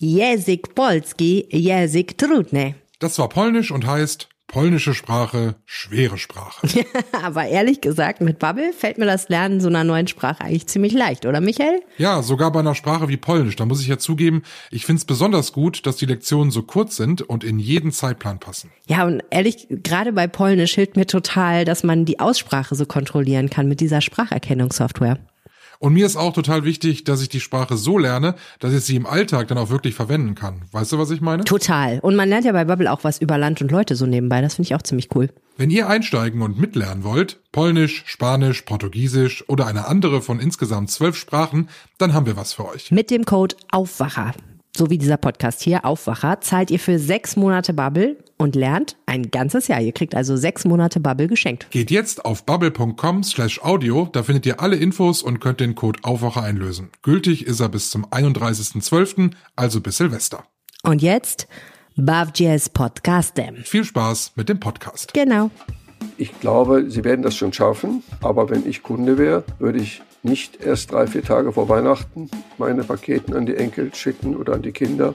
Jezik Polski, Jezik Trudny. Das war polnisch und heißt polnische Sprache, schwere Sprache. Aber ehrlich gesagt, mit Bubble fällt mir das Lernen so einer neuen Sprache eigentlich ziemlich leicht, oder Michael? Ja, sogar bei einer Sprache wie Polnisch. Da muss ich ja zugeben, ich finde es besonders gut, dass die Lektionen so kurz sind und in jeden Zeitplan passen. Ja, und ehrlich, gerade bei Polnisch hilft mir total, dass man die Aussprache so kontrollieren kann mit dieser Spracherkennungssoftware. Und mir ist auch total wichtig, dass ich die Sprache so lerne, dass ich sie im Alltag dann auch wirklich verwenden kann. Weißt du, was ich meine? Total. Und man lernt ja bei Bubble auch was über Land und Leute so nebenbei. Das finde ich auch ziemlich cool. Wenn ihr einsteigen und mitlernen wollt, Polnisch, Spanisch, Portugiesisch oder eine andere von insgesamt zwölf Sprachen, dann haben wir was für euch. Mit dem Code Aufwacher so wie dieser Podcast hier, Aufwacher, zahlt ihr für sechs Monate Bubble und lernt ein ganzes Jahr. Ihr kriegt also sechs Monate Bubble geschenkt. Geht jetzt auf bubble.com slash audio, da findet ihr alle Infos und könnt den Code Aufwacher einlösen. Gültig ist er bis zum 31.12., also bis Silvester. Und jetzt Bavjes Podcastem. Viel Spaß mit dem Podcast. Genau. Ich glaube, Sie werden das schon schaffen, aber wenn ich Kunde wäre, würde ich nicht erst drei, vier Tage vor Weihnachten meine Paketen an die Enkel schicken oder an die Kinder,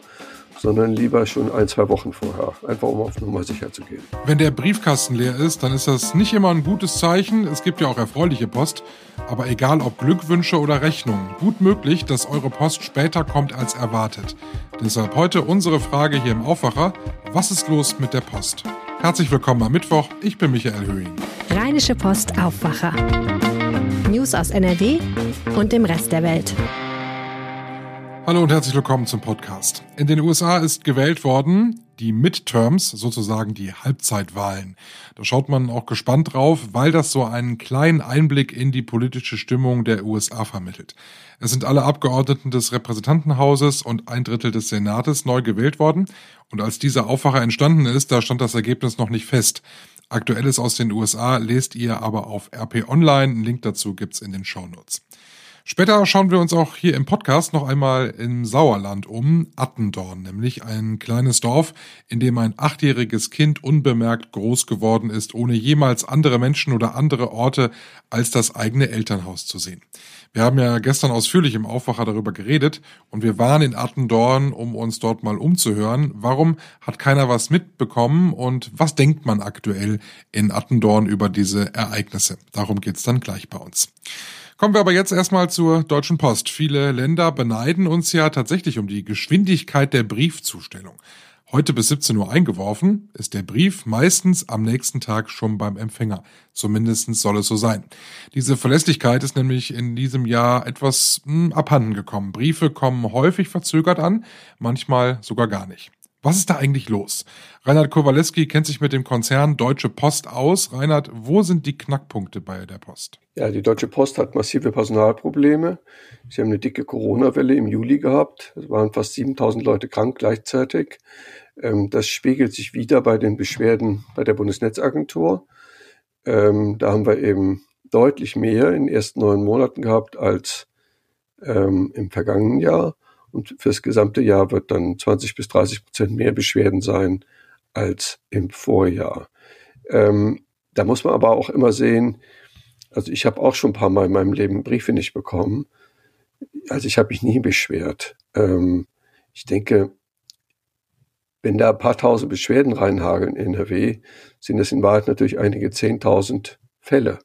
sondern lieber schon ein, zwei Wochen vorher, einfach um auf Nummer sicher zu gehen. Wenn der Briefkasten leer ist, dann ist das nicht immer ein gutes Zeichen. Es gibt ja auch erfreuliche Post. Aber egal ob Glückwünsche oder Rechnungen, gut möglich, dass eure Post später kommt als erwartet. Deshalb heute unsere Frage hier im Aufwacher. Was ist los mit der Post? Herzlich willkommen am Mittwoch. Ich bin Michael Höhing. Rheinische Post Aufwacher. News aus NRW und dem Rest der Welt. Hallo und herzlich willkommen zum Podcast. In den USA ist gewählt worden die Midterms, sozusagen die Halbzeitwahlen. Da schaut man auch gespannt drauf, weil das so einen kleinen Einblick in die politische Stimmung der USA vermittelt. Es sind alle Abgeordneten des Repräsentantenhauses und ein Drittel des Senates neu gewählt worden. Und als dieser Aufwacher entstanden ist, da stand das Ergebnis noch nicht fest. Aktuelles aus den USA lest ihr aber auf RP Online. Einen Link dazu gibt's in den Shownotes. Später schauen wir uns auch hier im Podcast noch einmal im Sauerland um, Attendorn, nämlich ein kleines Dorf, in dem ein achtjähriges Kind unbemerkt groß geworden ist, ohne jemals andere Menschen oder andere Orte als das eigene Elternhaus zu sehen. Wir haben ja gestern ausführlich im Aufwacher darüber geredet und wir waren in Attendorn, um uns dort mal umzuhören. Warum hat keiner was mitbekommen und was denkt man aktuell in Attendorn über diese Ereignisse? Darum geht's dann gleich bei uns. Kommen wir aber jetzt erstmal zur Deutschen Post. Viele Länder beneiden uns ja tatsächlich um die Geschwindigkeit der Briefzustellung. Heute bis 17 Uhr eingeworfen, ist der Brief meistens am nächsten Tag schon beim Empfänger. Zumindest soll es so sein. Diese Verlässlichkeit ist nämlich in diesem Jahr etwas mh, hm, abhanden gekommen. Briefe kommen häufig verzögert an, manchmal sogar gar nicht. Was ist da eigentlich los? Reinhard Kowaleski kennt sich mit dem Konzern Deutsche Post aus. Reinhard, wo sind die Knackpunkte bei der Post? Ja, die Deutsche Post hat massive Personalprobleme. Sie haben eine dicke Corona-Welle im Juli gehabt. Es waren fast 7000 Leute krank gleichzeitig. Ähm, das spiegelt sich wieder bei den Beschwerden bei der Bundesnetzagentur. Ähm, da haben wir eben deutlich mehr in den ersten neun Monaten gehabt als ähm, im vergangenen Jahr. Und fürs gesamte Jahr wird dann 20 bis 30 Prozent mehr Beschwerden sein als im Vorjahr. Ähm, da muss man aber auch immer sehen, also ich habe auch schon ein paar Mal in meinem Leben Briefe nicht bekommen. Also ich habe mich nie beschwert. Ähm, ich denke, wenn da ein paar tausend Beschwerden reinhageln in NRW, sind das in Wahrheit natürlich einige zehntausend Fälle,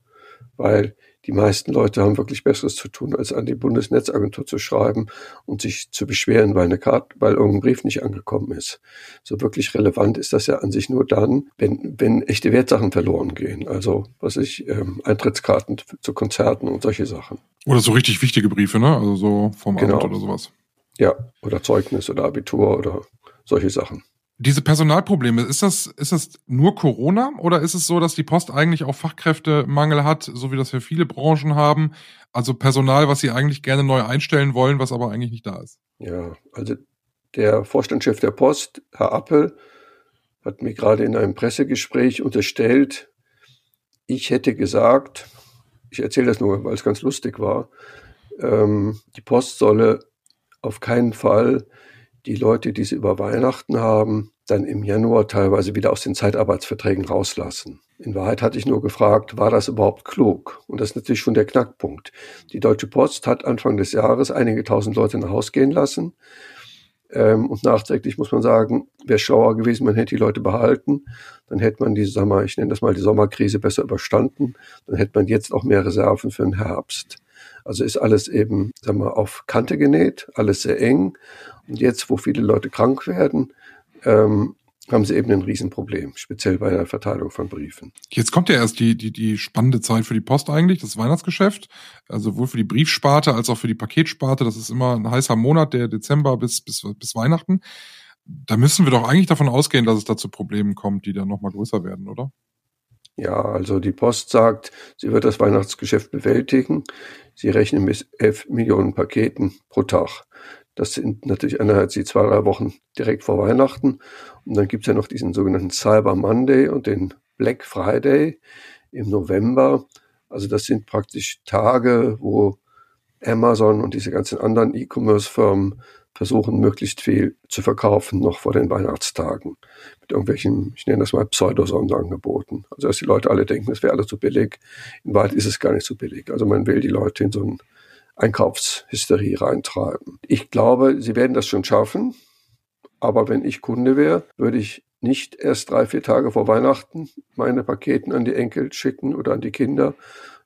weil die meisten Leute haben wirklich Besseres zu tun, als an die Bundesnetzagentur zu schreiben und sich zu beschweren, weil eine Karte, weil irgendein Brief nicht angekommen ist. So wirklich relevant ist das ja an sich nur dann, wenn, wenn echte Wertsachen verloren gehen. Also, was ich, ähm, Eintrittskarten zu Konzerten und solche Sachen. Oder so richtig wichtige Briefe, ne? Also so vom genau. Amt oder sowas. Ja, oder Zeugnis oder Abitur oder solche Sachen. Diese Personalprobleme, ist das, ist das nur Corona oder ist es so, dass die Post eigentlich auch Fachkräftemangel hat, so wie das für viele Branchen haben? Also Personal, was sie eigentlich gerne neu einstellen wollen, was aber eigentlich nicht da ist. Ja, also der Vorstandschef der Post, Herr Appel, hat mir gerade in einem Pressegespräch unterstellt, ich hätte gesagt, ich erzähle das nur, weil es ganz lustig war, ähm, die Post solle auf keinen Fall die Leute, die sie über Weihnachten haben, dann im Januar teilweise wieder aus den Zeitarbeitsverträgen rauslassen. In Wahrheit hatte ich nur gefragt, war das überhaupt klug? Und das ist natürlich schon der Knackpunkt. Die Deutsche Post hat Anfang des Jahres einige tausend Leute nach Haus gehen lassen. Ähm, und nachträglich muss man sagen, wäre schlauer gewesen, man hätte die Leute behalten. Dann hätte man die, mal, ich nenne das mal die Sommerkrise besser überstanden. Dann hätte man jetzt auch mehr Reserven für den Herbst. Also ist alles eben, sag mal, auf Kante genäht, alles sehr eng. Und jetzt, wo viele Leute krank werden, ähm, haben sie eben ein Riesenproblem, speziell bei der Verteilung von Briefen. Jetzt kommt ja erst die, die, die spannende Zeit für die Post eigentlich, das Weihnachtsgeschäft. Also sowohl für die Briefsparte als auch für die Paketsparte. Das ist immer ein heißer Monat, der Dezember bis, bis, bis Weihnachten. Da müssen wir doch eigentlich davon ausgehen, dass es da zu Problemen kommt, die dann nochmal größer werden, oder? Ja, also die Post sagt, sie wird das Weihnachtsgeschäft bewältigen. Sie rechnen mit 11 Millionen Paketen pro Tag. Das sind natürlich einerseits die zwei, drei Wochen direkt vor Weihnachten. Und dann gibt's ja noch diesen sogenannten Cyber Monday und den Black Friday im November. Also das sind praktisch Tage, wo Amazon und diese ganzen anderen E-Commerce-Firmen versuchen, möglichst viel zu verkaufen noch vor den Weihnachtstagen. Mit irgendwelchen, ich nenne das mal Pseudo-Sonderangeboten. Also dass die Leute alle denken, es wäre alles zu billig. In Wahrheit ist es gar nicht so billig. Also man will die Leute in so ein Einkaufshysterie reintreiben. Ich glaube, sie werden das schon schaffen. Aber wenn ich Kunde wäre, würde ich nicht erst drei, vier Tage vor Weihnachten meine Paketen an die Enkel schicken oder an die Kinder,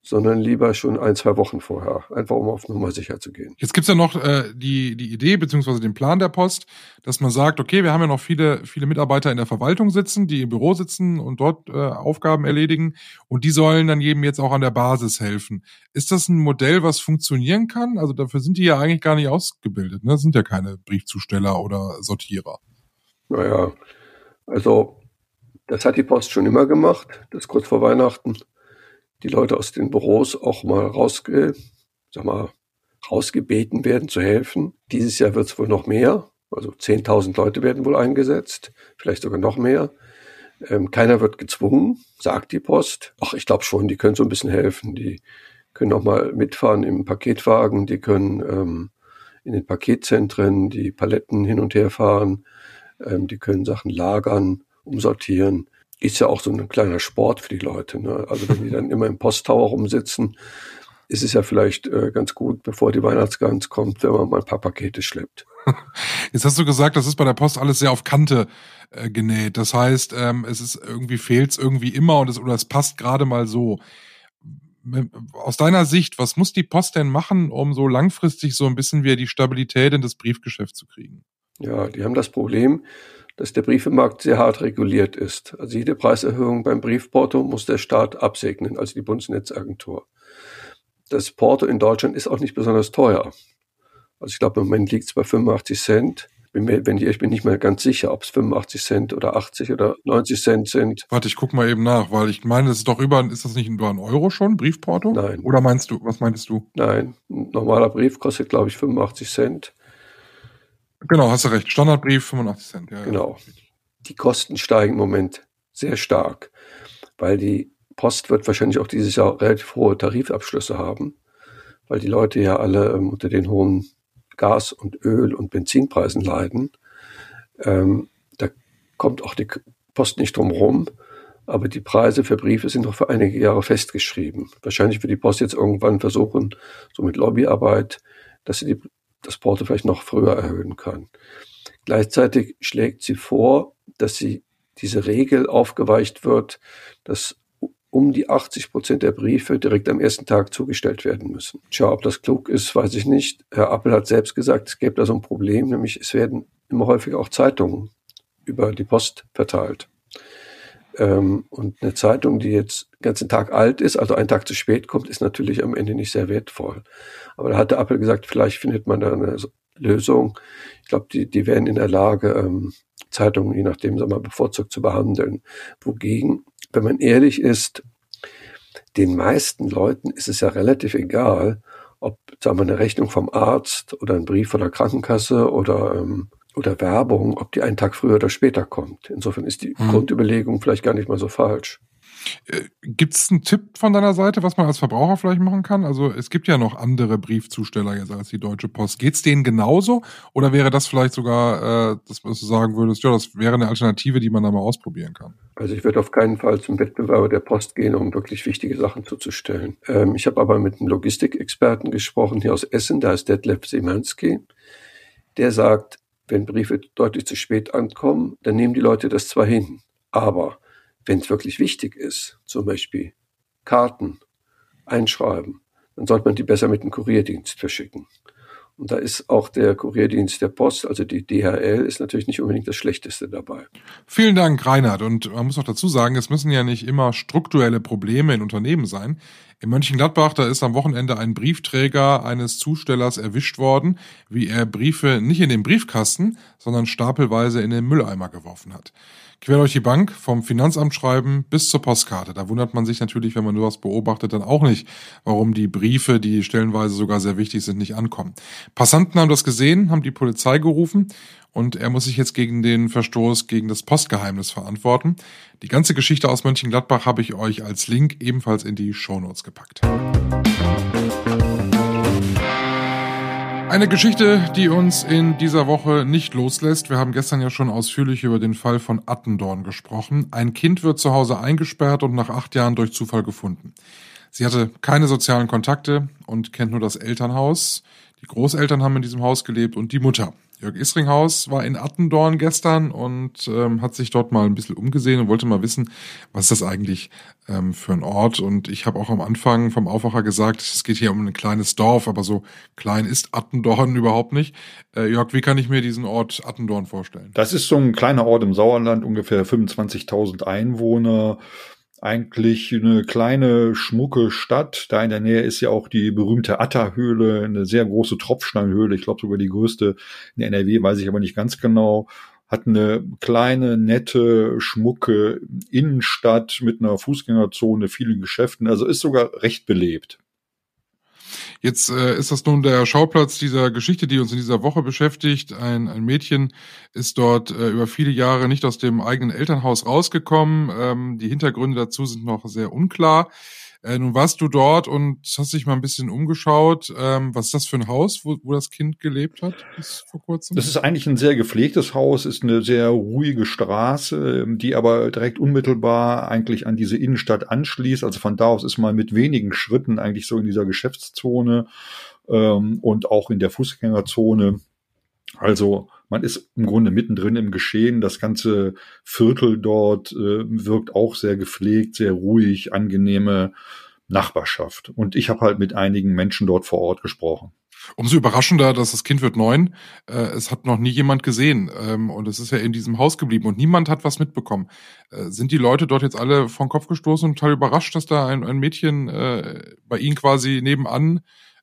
sondern lieber schon ein, zwei Wochen vorher, einfach um auf Nummer sicher zu gehen. Jetzt gibt's ja noch äh, die, die Idee beziehungsweise den Plan der Post, dass man sagt, okay, wir haben ja noch viele, viele Mitarbeiter in der Verwaltung sitzen, die im Büro sitzen und dort äh, Aufgaben erledigen und die sollen dann jedem jetzt auch an der Basis helfen. Ist das ein Modell, was funktionieren kann? Also dafür sind die ja eigentlich gar nicht ausgebildet, ne? Das sind ja keine Briefzusteller oder Sortierer. Naja, also das hat die Post schon immer gemacht, das kurz vor Weihnachten die Leute aus den Büros auch mal rausge, sag mal, rausgebeten werden zu helfen. Dieses Jahr wird es wohl noch mehr. Also 10.000 Leute werden wohl eingesetzt, vielleicht sogar noch mehr. Ähm, keiner wird gezwungen, sagt die Post. Ach, ich glaube schon, die können so ein bisschen helfen. Die können auch mal mitfahren im Paketwagen, die können ähm, in den Paketzentren die Paletten hin und her fahren, ähm, die können Sachen lagern, umsortieren ist ja auch so ein kleiner Sport für die Leute. Ne? Also wenn die dann immer im Posttower rumsitzen, ist es ja vielleicht äh, ganz gut, bevor die Weihnachtsgans kommt, wenn man mal ein paar Pakete schleppt. Jetzt hast du gesagt, das ist bei der Post alles sehr auf Kante äh, genäht. Das heißt, ähm, es ist irgendwie fehlt es irgendwie immer und es oder es passt gerade mal so. Aus deiner Sicht, was muss die Post denn machen, um so langfristig so ein bisschen wieder die Stabilität in das Briefgeschäft zu kriegen? Ja, die haben das Problem, dass der Briefemarkt sehr hart reguliert ist. Also jede Preiserhöhung beim Briefporto muss der Staat absegnen, also die Bundesnetzagentur. Das Porto in Deutschland ist auch nicht besonders teuer. Also ich glaube, im Moment liegt es bei 85 Cent. Bin mir, wenn ich, bin nicht mehr ganz sicher, ob es 85 Cent oder 80 oder 90 Cent sind. Warte, ich guck mal eben nach, weil ich meine, das ist doch über, ist das nicht über ein Euro schon, Briefporto? Nein. Oder meinst du, was meintest du? Nein, ein normaler Brief kostet, glaube ich, 85 Cent. Genau, hast du recht. Standardbrief 85 Cent. Ja, genau. Die Kosten steigen im Moment sehr stark, weil die Post wird wahrscheinlich auch dieses Jahr relativ hohe Tarifabschlüsse haben, weil die Leute ja alle ähm, unter den hohen Gas- und Öl- und Benzinpreisen leiden. Ähm, da kommt auch die Post nicht drum rum. Aber die Preise für Briefe sind noch für einige Jahre festgeschrieben. Wahrscheinlich wird die Post jetzt irgendwann versuchen, so mit Lobbyarbeit, dass sie die das Porto vielleicht noch früher erhöhen kann. Gleichzeitig schlägt sie vor, dass sie diese Regel aufgeweicht wird, dass um die 80 Prozent der Briefe direkt am ersten Tag zugestellt werden müssen. Tja, ob das klug ist, weiß ich nicht. Herr Appel hat selbst gesagt, es gäbe da so ein Problem, nämlich es werden immer häufiger auch Zeitungen über die Post verteilt. Ähm, und eine Zeitung, die jetzt den ganzen Tag alt ist, also einen Tag zu spät kommt, ist natürlich am Ende nicht sehr wertvoll. Aber da hat der Apple gesagt, vielleicht findet man da eine Lösung. Ich glaube, die, die wären in der Lage, ähm, Zeitungen, je nachdem, sagen wir bevorzugt zu behandeln. Wogegen, wenn man ehrlich ist, den meisten Leuten ist es ja relativ egal, ob, sagen wir, eine Rechnung vom Arzt oder ein Brief von der Krankenkasse oder ähm, oder Werbung, ob die einen Tag früher oder später kommt. Insofern ist die hm. Grundüberlegung vielleicht gar nicht mal so falsch. Äh, gibt es einen Tipp von deiner Seite, was man als Verbraucher vielleicht machen kann? Also es gibt ja noch andere Briefzusteller jetzt als die Deutsche Post. Geht es denen genauso? Oder wäre das vielleicht sogar, äh, dass du sagen würdest, ja, das wäre eine Alternative, die man da mal ausprobieren kann? Also ich würde auf keinen Fall zum Wettbewerber der Post gehen, um wirklich wichtige Sachen zuzustellen. Ähm, ich habe aber mit einem Logistikexperten gesprochen hier aus Essen, da ist Detlef Simanski. Der sagt, Wenn Briefe deutlich zu spät ankommen, dann nehmen die Leute das zwar hin, aber wenn es wirklich wichtig ist, zum Beispiel Karten, Einschreiben, dann sollte man die besser mit dem Kurierdienst verschicken. Und da ist auch der Kurierdienst der Post, also die DHL, ist natürlich nicht unbedingt das Schlechteste dabei. Vielen Dank, Reinhard. Und man muss auch dazu sagen, es müssen ja nicht immer strukturelle Probleme in Unternehmen sein. In Mönchengladbach, da ist am Wochenende ein Briefträger eines Zustellers erwischt worden, wie er Briefe nicht in den Briefkasten, sondern stapelweise in den Mülleimer geworfen hat. Quer durch die Bank, vom Finanzamt schreiben bis zur Postkarte. Da wundert man sich natürlich, wenn man sowas beobachtet, dann auch nicht, warum die Briefe, die stellenweise sogar sehr wichtig sind, nicht ankommen. Passanten haben das gesehen, haben die Polizei gerufen und er muss sich jetzt gegen den Verstoß gegen das Postgeheimnis verantworten. Die ganze Geschichte aus Mönchengladbach habe ich euch als Link ebenfalls in die Shownotes gepackt. Eine Geschichte, die uns in dieser Woche nicht loslässt. Wir haben gestern ja schon ausführlich über den Fall von Attendorn gesprochen. Ein Kind wird zu Hause eingesperrt und nach acht Jahren durch Zufall gefunden. Sie hatte keine sozialen Kontakte und kennt nur das Elternhaus. Die Großeltern haben in diesem Haus gelebt und die Mutter. Jörg Isringhaus war in Attendorn gestern und ähm, hat sich dort mal ein bisschen umgesehen und wollte mal wissen, was ist das eigentlich ähm, für ein Ort. Und ich habe auch am Anfang vom Aufwacher gesagt, es geht hier um ein kleines Dorf, aber so klein ist Attendorn überhaupt nicht. Äh, Jörg, wie kann ich mir diesen Ort Attendorn vorstellen? Das ist so ein kleiner Ort im Sauerland, ungefähr 25.000 Einwohner eigentlich eine kleine, schmucke Stadt. Da in der Nähe ist ja auch die berühmte Atta-Höhle, eine sehr große Tropfsteinhöhle. Ich glaube sogar die größte in NRW, weiß ich aber nicht ganz genau. Hat eine kleine, nette, schmucke Innenstadt mit einer Fußgängerzone, vielen Geschäften. Also ist sogar recht belebt. Jetzt äh, ist das nun der Schauplatz dieser Geschichte, die uns in dieser Woche beschäftigt. Ein, ein Mädchen ist dort äh, über viele Jahre nicht aus dem eigenen Elternhaus rausgekommen. Ähm, die Hintergründe dazu sind noch sehr unklar. Äh, nun warst du dort und hast dich mal ein bisschen umgeschaut. Ähm, was ist das für ein Haus, wo, wo das Kind gelebt hat bis vor kurzem? Das ist eigentlich ein sehr gepflegtes Haus, ist eine sehr ruhige Straße, die aber direkt unmittelbar eigentlich an diese Innenstadt anschließt. Also von da aus ist man mit wenigen Schritten eigentlich so in dieser Geschäftszone ähm, und auch in der Fußgängerzone. Also man ist im Grunde mittendrin im Geschehen. Das ganze Viertel dort äh, wirkt auch sehr gepflegt, sehr ruhig, angenehme Nachbarschaft. Und ich habe halt mit einigen Menschen dort vor Ort gesprochen. Umso überraschender, dass das Kind wird neun. Äh, es hat noch nie jemand gesehen ähm, und es ist ja in diesem Haus geblieben und niemand hat was mitbekommen. Äh, sind die Leute dort jetzt alle vom Kopf gestoßen und total überrascht, dass da ein, ein Mädchen äh, bei ihnen quasi nebenan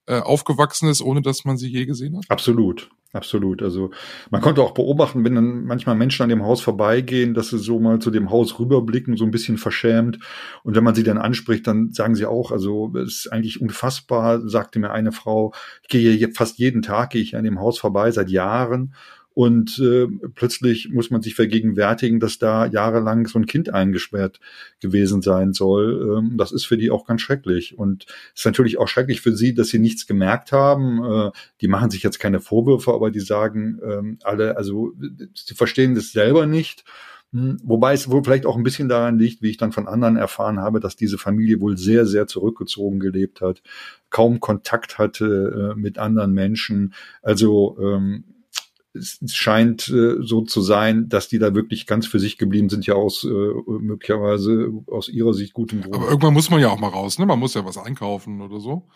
äh, aufgewachsen ist, ohne dass man sie je gesehen hat? Absolut. Absolut. Also man konnte auch beobachten, wenn dann manchmal Menschen an dem Haus vorbeigehen, dass sie so mal zu dem Haus rüberblicken, so ein bisschen verschämt. Und wenn man sie dann anspricht, dann sagen sie auch, also es ist eigentlich unfassbar, sagte mir eine Frau, ich gehe hier fast jeden Tag, gehe ich an dem Haus vorbei, seit Jahren. Und äh, plötzlich muss man sich vergegenwärtigen, dass da jahrelang so ein Kind eingesperrt gewesen sein soll. Ähm, das ist für die auch ganz schrecklich. Und es ist natürlich auch schrecklich für sie, dass sie nichts gemerkt haben. Äh, die machen sich jetzt keine Vorwürfe, aber die sagen ähm, alle, also sie verstehen das selber nicht. Hm, wobei es wohl vielleicht auch ein bisschen daran liegt, wie ich dann von anderen erfahren habe, dass diese Familie wohl sehr, sehr zurückgezogen gelebt hat, kaum Kontakt hatte äh, mit anderen Menschen. Also ähm, es scheint äh, so zu sein, dass die da wirklich ganz für sich geblieben sind, ja aus äh, möglicherweise aus ihrer Sicht gutem Grund. Aber irgendwann muss man ja auch mal raus, ne? Man muss ja was einkaufen oder so.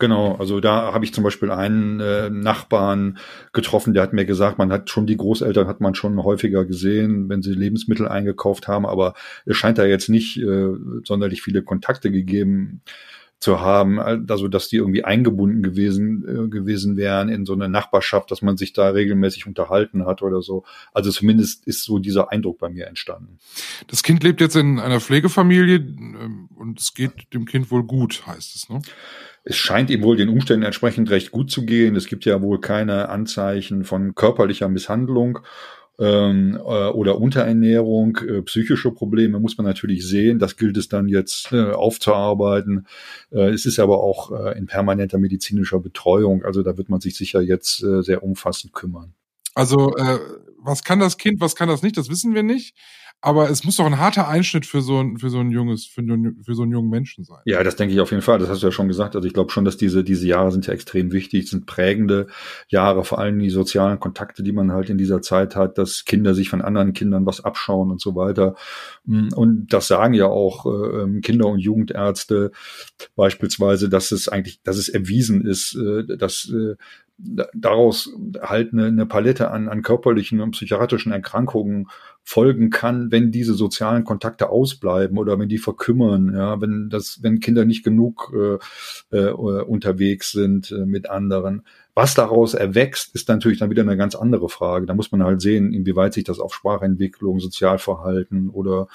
Genau, also da habe ich zum Beispiel einen äh, Nachbarn getroffen, der hat mir gesagt, man hat schon die Großeltern hat man schon häufiger gesehen, wenn sie Lebensmittel eingekauft haben, aber es scheint da jetzt nicht äh, sonderlich viele Kontakte gegeben zu haben, also dass die irgendwie eingebunden gewesen äh, gewesen wären in so eine Nachbarschaft, dass man sich da regelmäßig unterhalten hat oder so. Also zumindest ist so dieser Eindruck bei mir entstanden. Das Kind lebt jetzt in einer Pflegefamilie ähm, und es geht dem Kind wohl gut, heißt es, ne? Es scheint ihm wohl den Umständen entsprechend recht gut zu gehen. Es gibt ja wohl keine Anzeichen von körperlicher Misshandlung ähm, äh, oder Unterernährung, äh, psychische Probleme muss man natürlich sehen. Das gilt es dann jetzt äh, aufzuarbeiten. Äh, es ist aber auch äh, in permanenter medizinischer Betreuung. Also da wird man sich sicher jetzt äh, sehr umfassend kümmern. Also äh, was kann das Kind, was kann das nicht, das wissen wir nicht. Aber es muss doch ein harter Einschnitt für so ein, für so ein junges, für, für so einen jungen Menschen sein. Ja, das denke ich auf jeden Fall. Das hast du ja schon gesagt. Also ich glaube schon, dass diese, diese Jahre sind ja extrem wichtig, sind prägende Jahre, vor allem die sozialen Kontakte, die man halt in dieser Zeit hat, dass Kinder sich von anderen Kindern was abschauen und so weiter. Und das sagen ja auch äh, ähm, Kinder- und Jugendärzte beispielsweise, dass es eigentlich, dass es erwiesen ist, äh, dass äh, daraus halt eine, eine Palette an, an körperlichen und psychiatrischen Erkrankungen folgen kann, wenn diese sozialen Kontakte ausbleiben oder wenn die verkümmern, ja, wenn das, wenn Kinder nicht genug äh, äh, unterwegs sind äh, mit anderen. Was daraus erwächst, ist natürlich dann wieder eine ganz andere Frage. Da muss man halt sehen, inwieweit sich das auf Sprachentwicklung, Sozialverhalten oder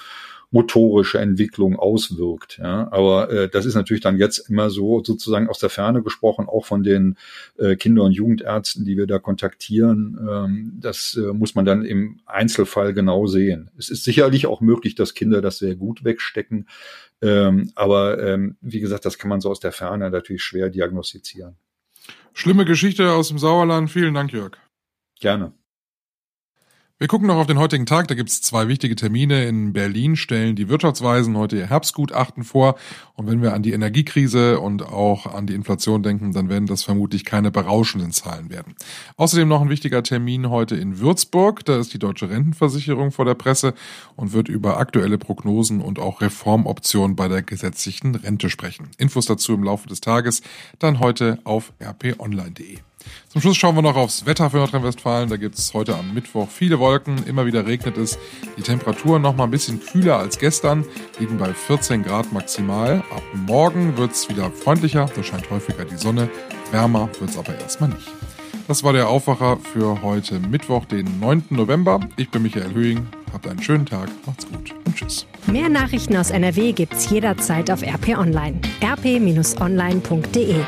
motorische Entwicklung auswirkt. Ja. Aber äh, das ist natürlich dann jetzt immer so sozusagen aus der Ferne gesprochen, auch von den äh, Kinder- und Jugendärzten, die wir da kontaktieren. Ähm, das äh, muss man dann im Einzelfall genau sehen. Es ist sicherlich auch möglich, dass Kinder das sehr gut wegstecken. Ähm, aber ähm, wie gesagt, das kann man so aus der Ferne natürlich schwer diagnostizieren. Schlimme Geschichte aus dem Sauerland. Vielen Dank, Jörg. Gerne. Wir gucken noch auf den heutigen Tag. Da gibt es zwei wichtige Termine. In Berlin stellen die Wirtschaftsweisen heute ihr Herbstgutachten vor. Und wenn wir an die Energiekrise und auch an die Inflation denken, dann werden das vermutlich keine berauschenden Zahlen werden. Außerdem noch ein wichtiger Termin heute in Würzburg. Da ist die Deutsche Rentenversicherung vor der Presse und wird über aktuelle Prognosen und auch Reformoptionen bei der gesetzlichen Rente sprechen. Infos dazu im Laufe des Tages dann heute auf rponline.de. Zum Schluss schauen wir noch aufs Wetter für Nordrhein-Westfalen. Da gibt es heute am Mittwoch viele Wolken, immer wieder regnet es. Die Temperaturen noch mal ein bisschen kühler als gestern, liegen bei 14 Grad maximal. Ab morgen wird es wieder freundlicher, da scheint häufiger die Sonne. Wärmer wird es aber erstmal nicht. Das war der Aufwacher für heute Mittwoch, den 9. November. Ich bin Michael Höhing. Habt einen schönen Tag, macht's gut und tschüss. Mehr Nachrichten aus NRW gibt's jederzeit auf RP Online. rp-online.de